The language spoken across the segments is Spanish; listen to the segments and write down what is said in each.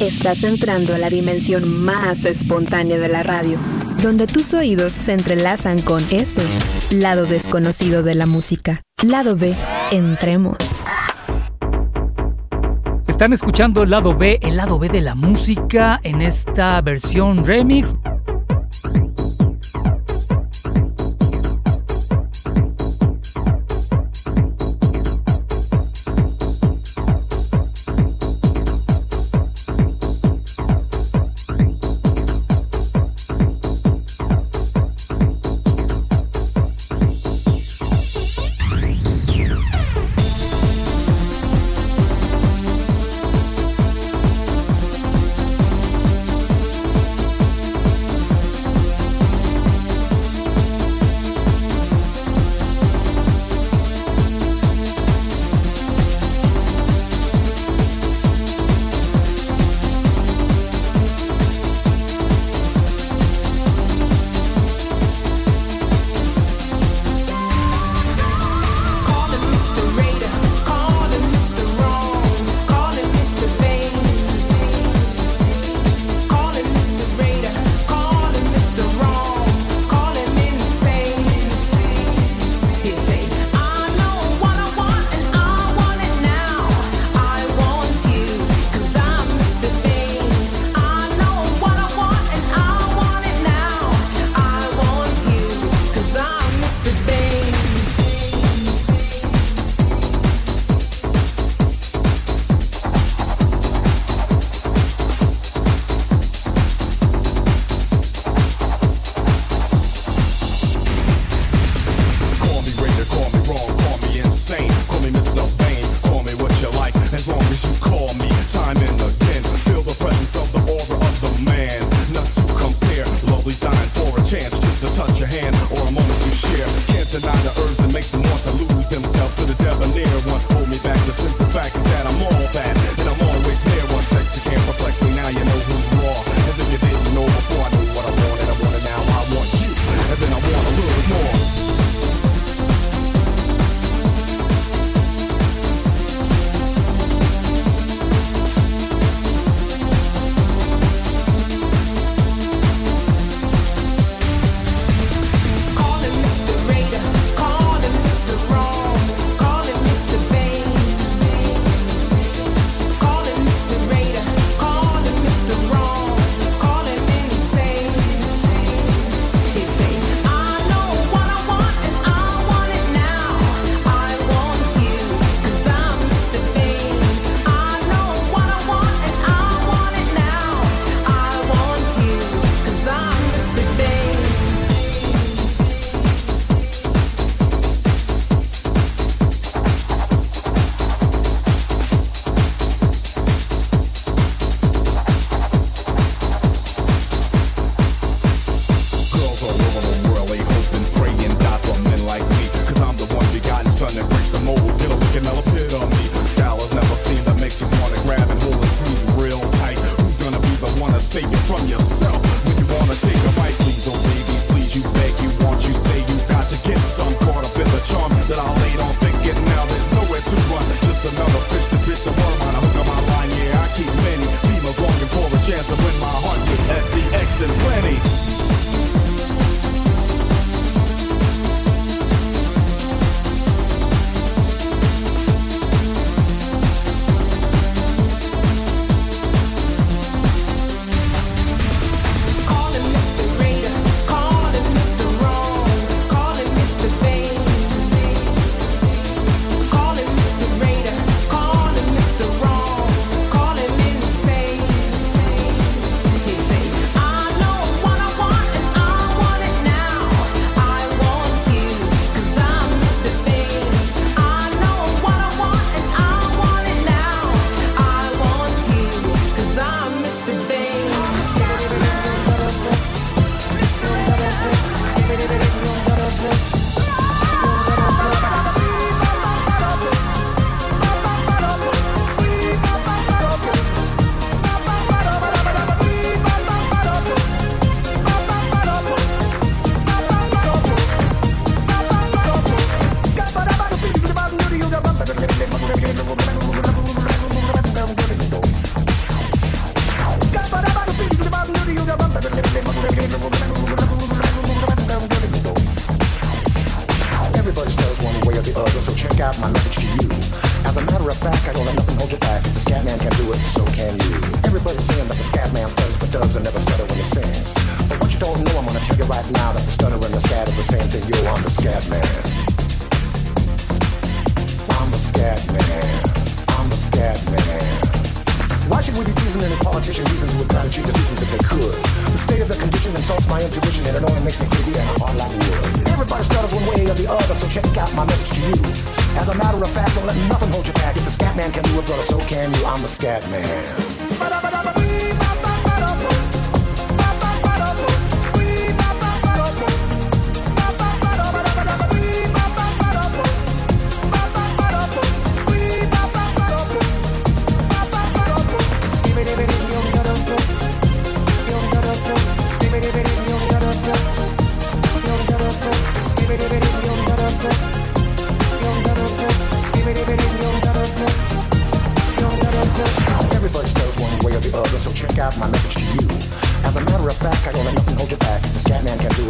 Estás entrando a la dimensión más espontánea de la radio, donde tus oídos se entrelazan con ese lado desconocido de la música. Lado B, entremos. Están escuchando el lado B, el lado B de la música en esta versión remix.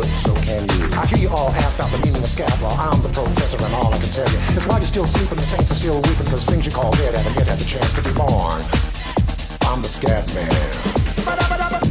it, so can you. I hear you all ask about the meaning of scat. law. I'm the professor and all I can tell you is why you're still sleeping, the saints are still weeping because things you call dead haven't yet had the chance to be born. I'm the scat man.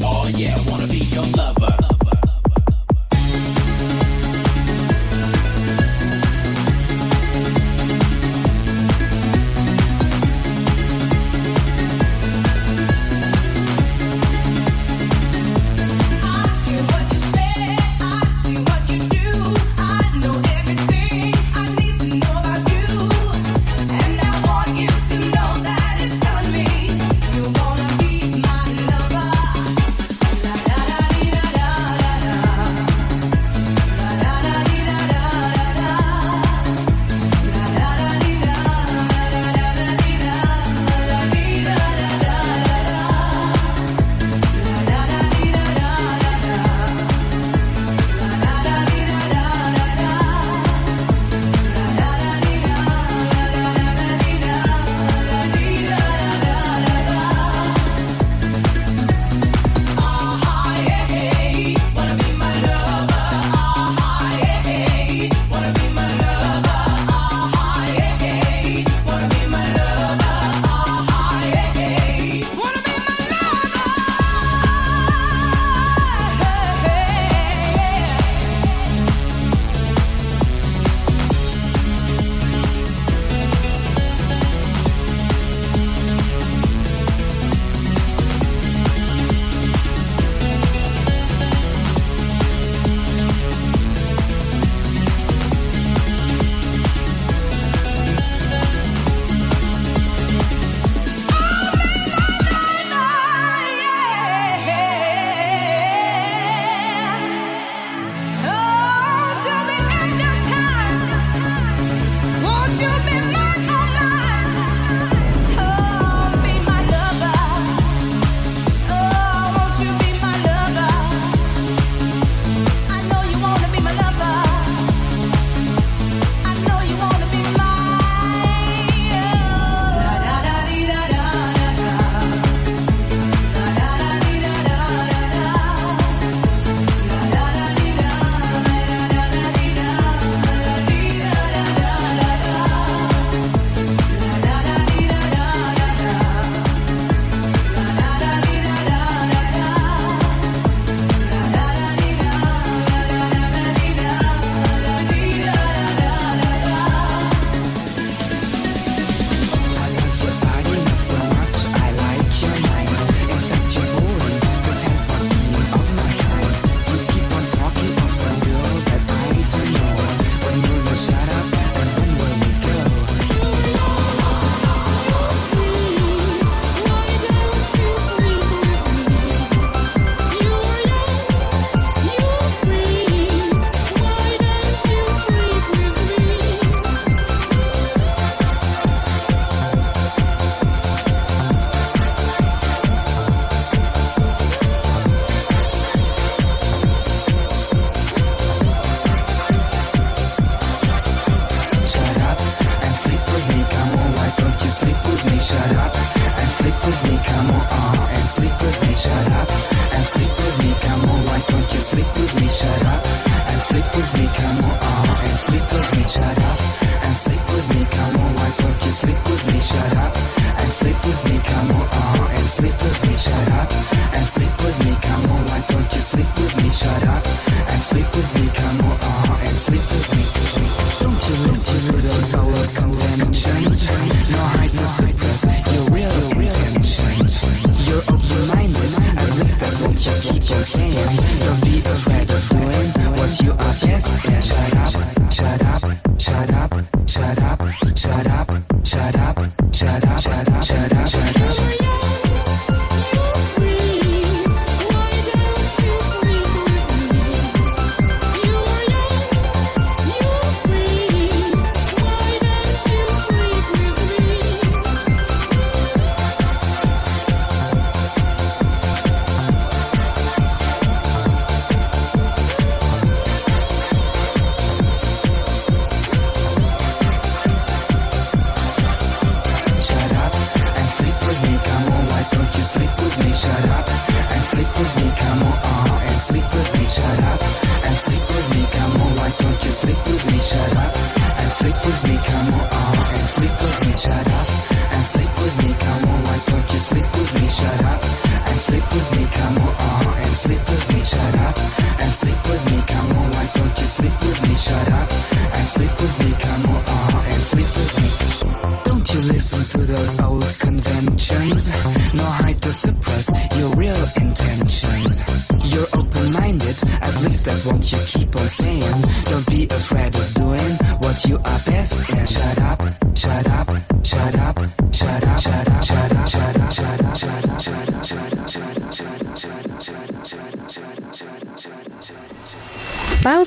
lover. Oh yeah, wanna be your lover.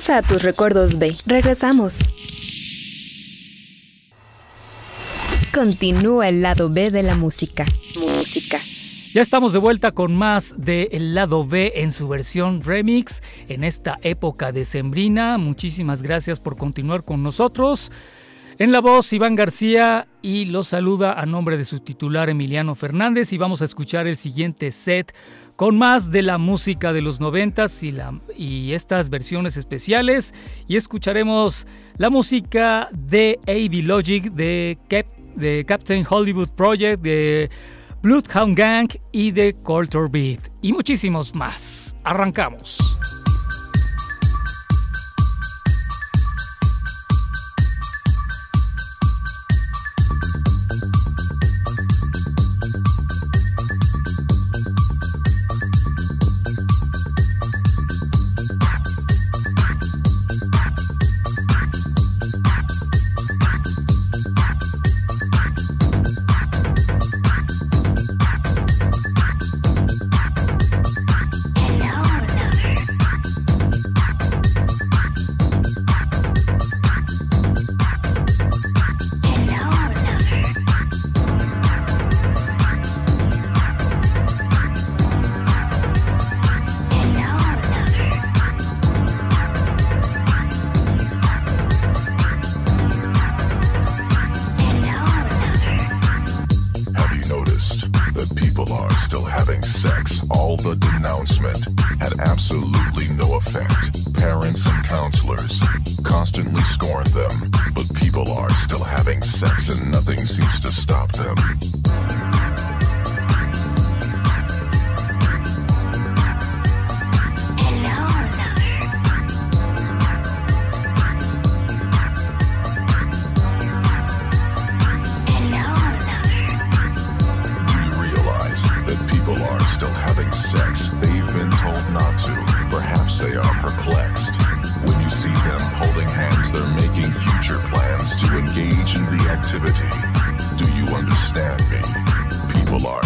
A tus recuerdos B. Regresamos. Continúa el lado B de la música. Música. Ya estamos de vuelta con más de El lado B en su versión remix en esta época decembrina. Muchísimas gracias por continuar con nosotros. En la voz Iván García y los saluda a nombre de su titular Emiliano Fernández y vamos a escuchar el siguiente set con más de la música de los noventas y, y estas versiones especiales y escucharemos la música de AV Logic de, de Captain Hollywood Project de Bloodhound Gang y de Culture Beat y muchísimos más. Arrancamos. Boulevard.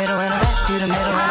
middle and I'm back to the middle.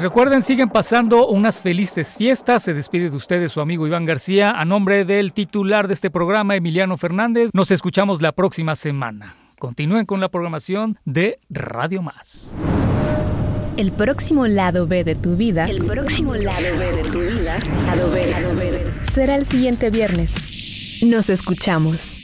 Recuerden, siguen pasando unas felices fiestas. Se despide de ustedes su amigo Iván García. A nombre del titular de este programa, Emiliano Fernández, nos escuchamos la próxima semana. Continúen con la programación de Radio Más. El próximo lado B de tu vida. El próximo lado B de tu vida. Lado B, lado B. Será el siguiente viernes. Nos escuchamos.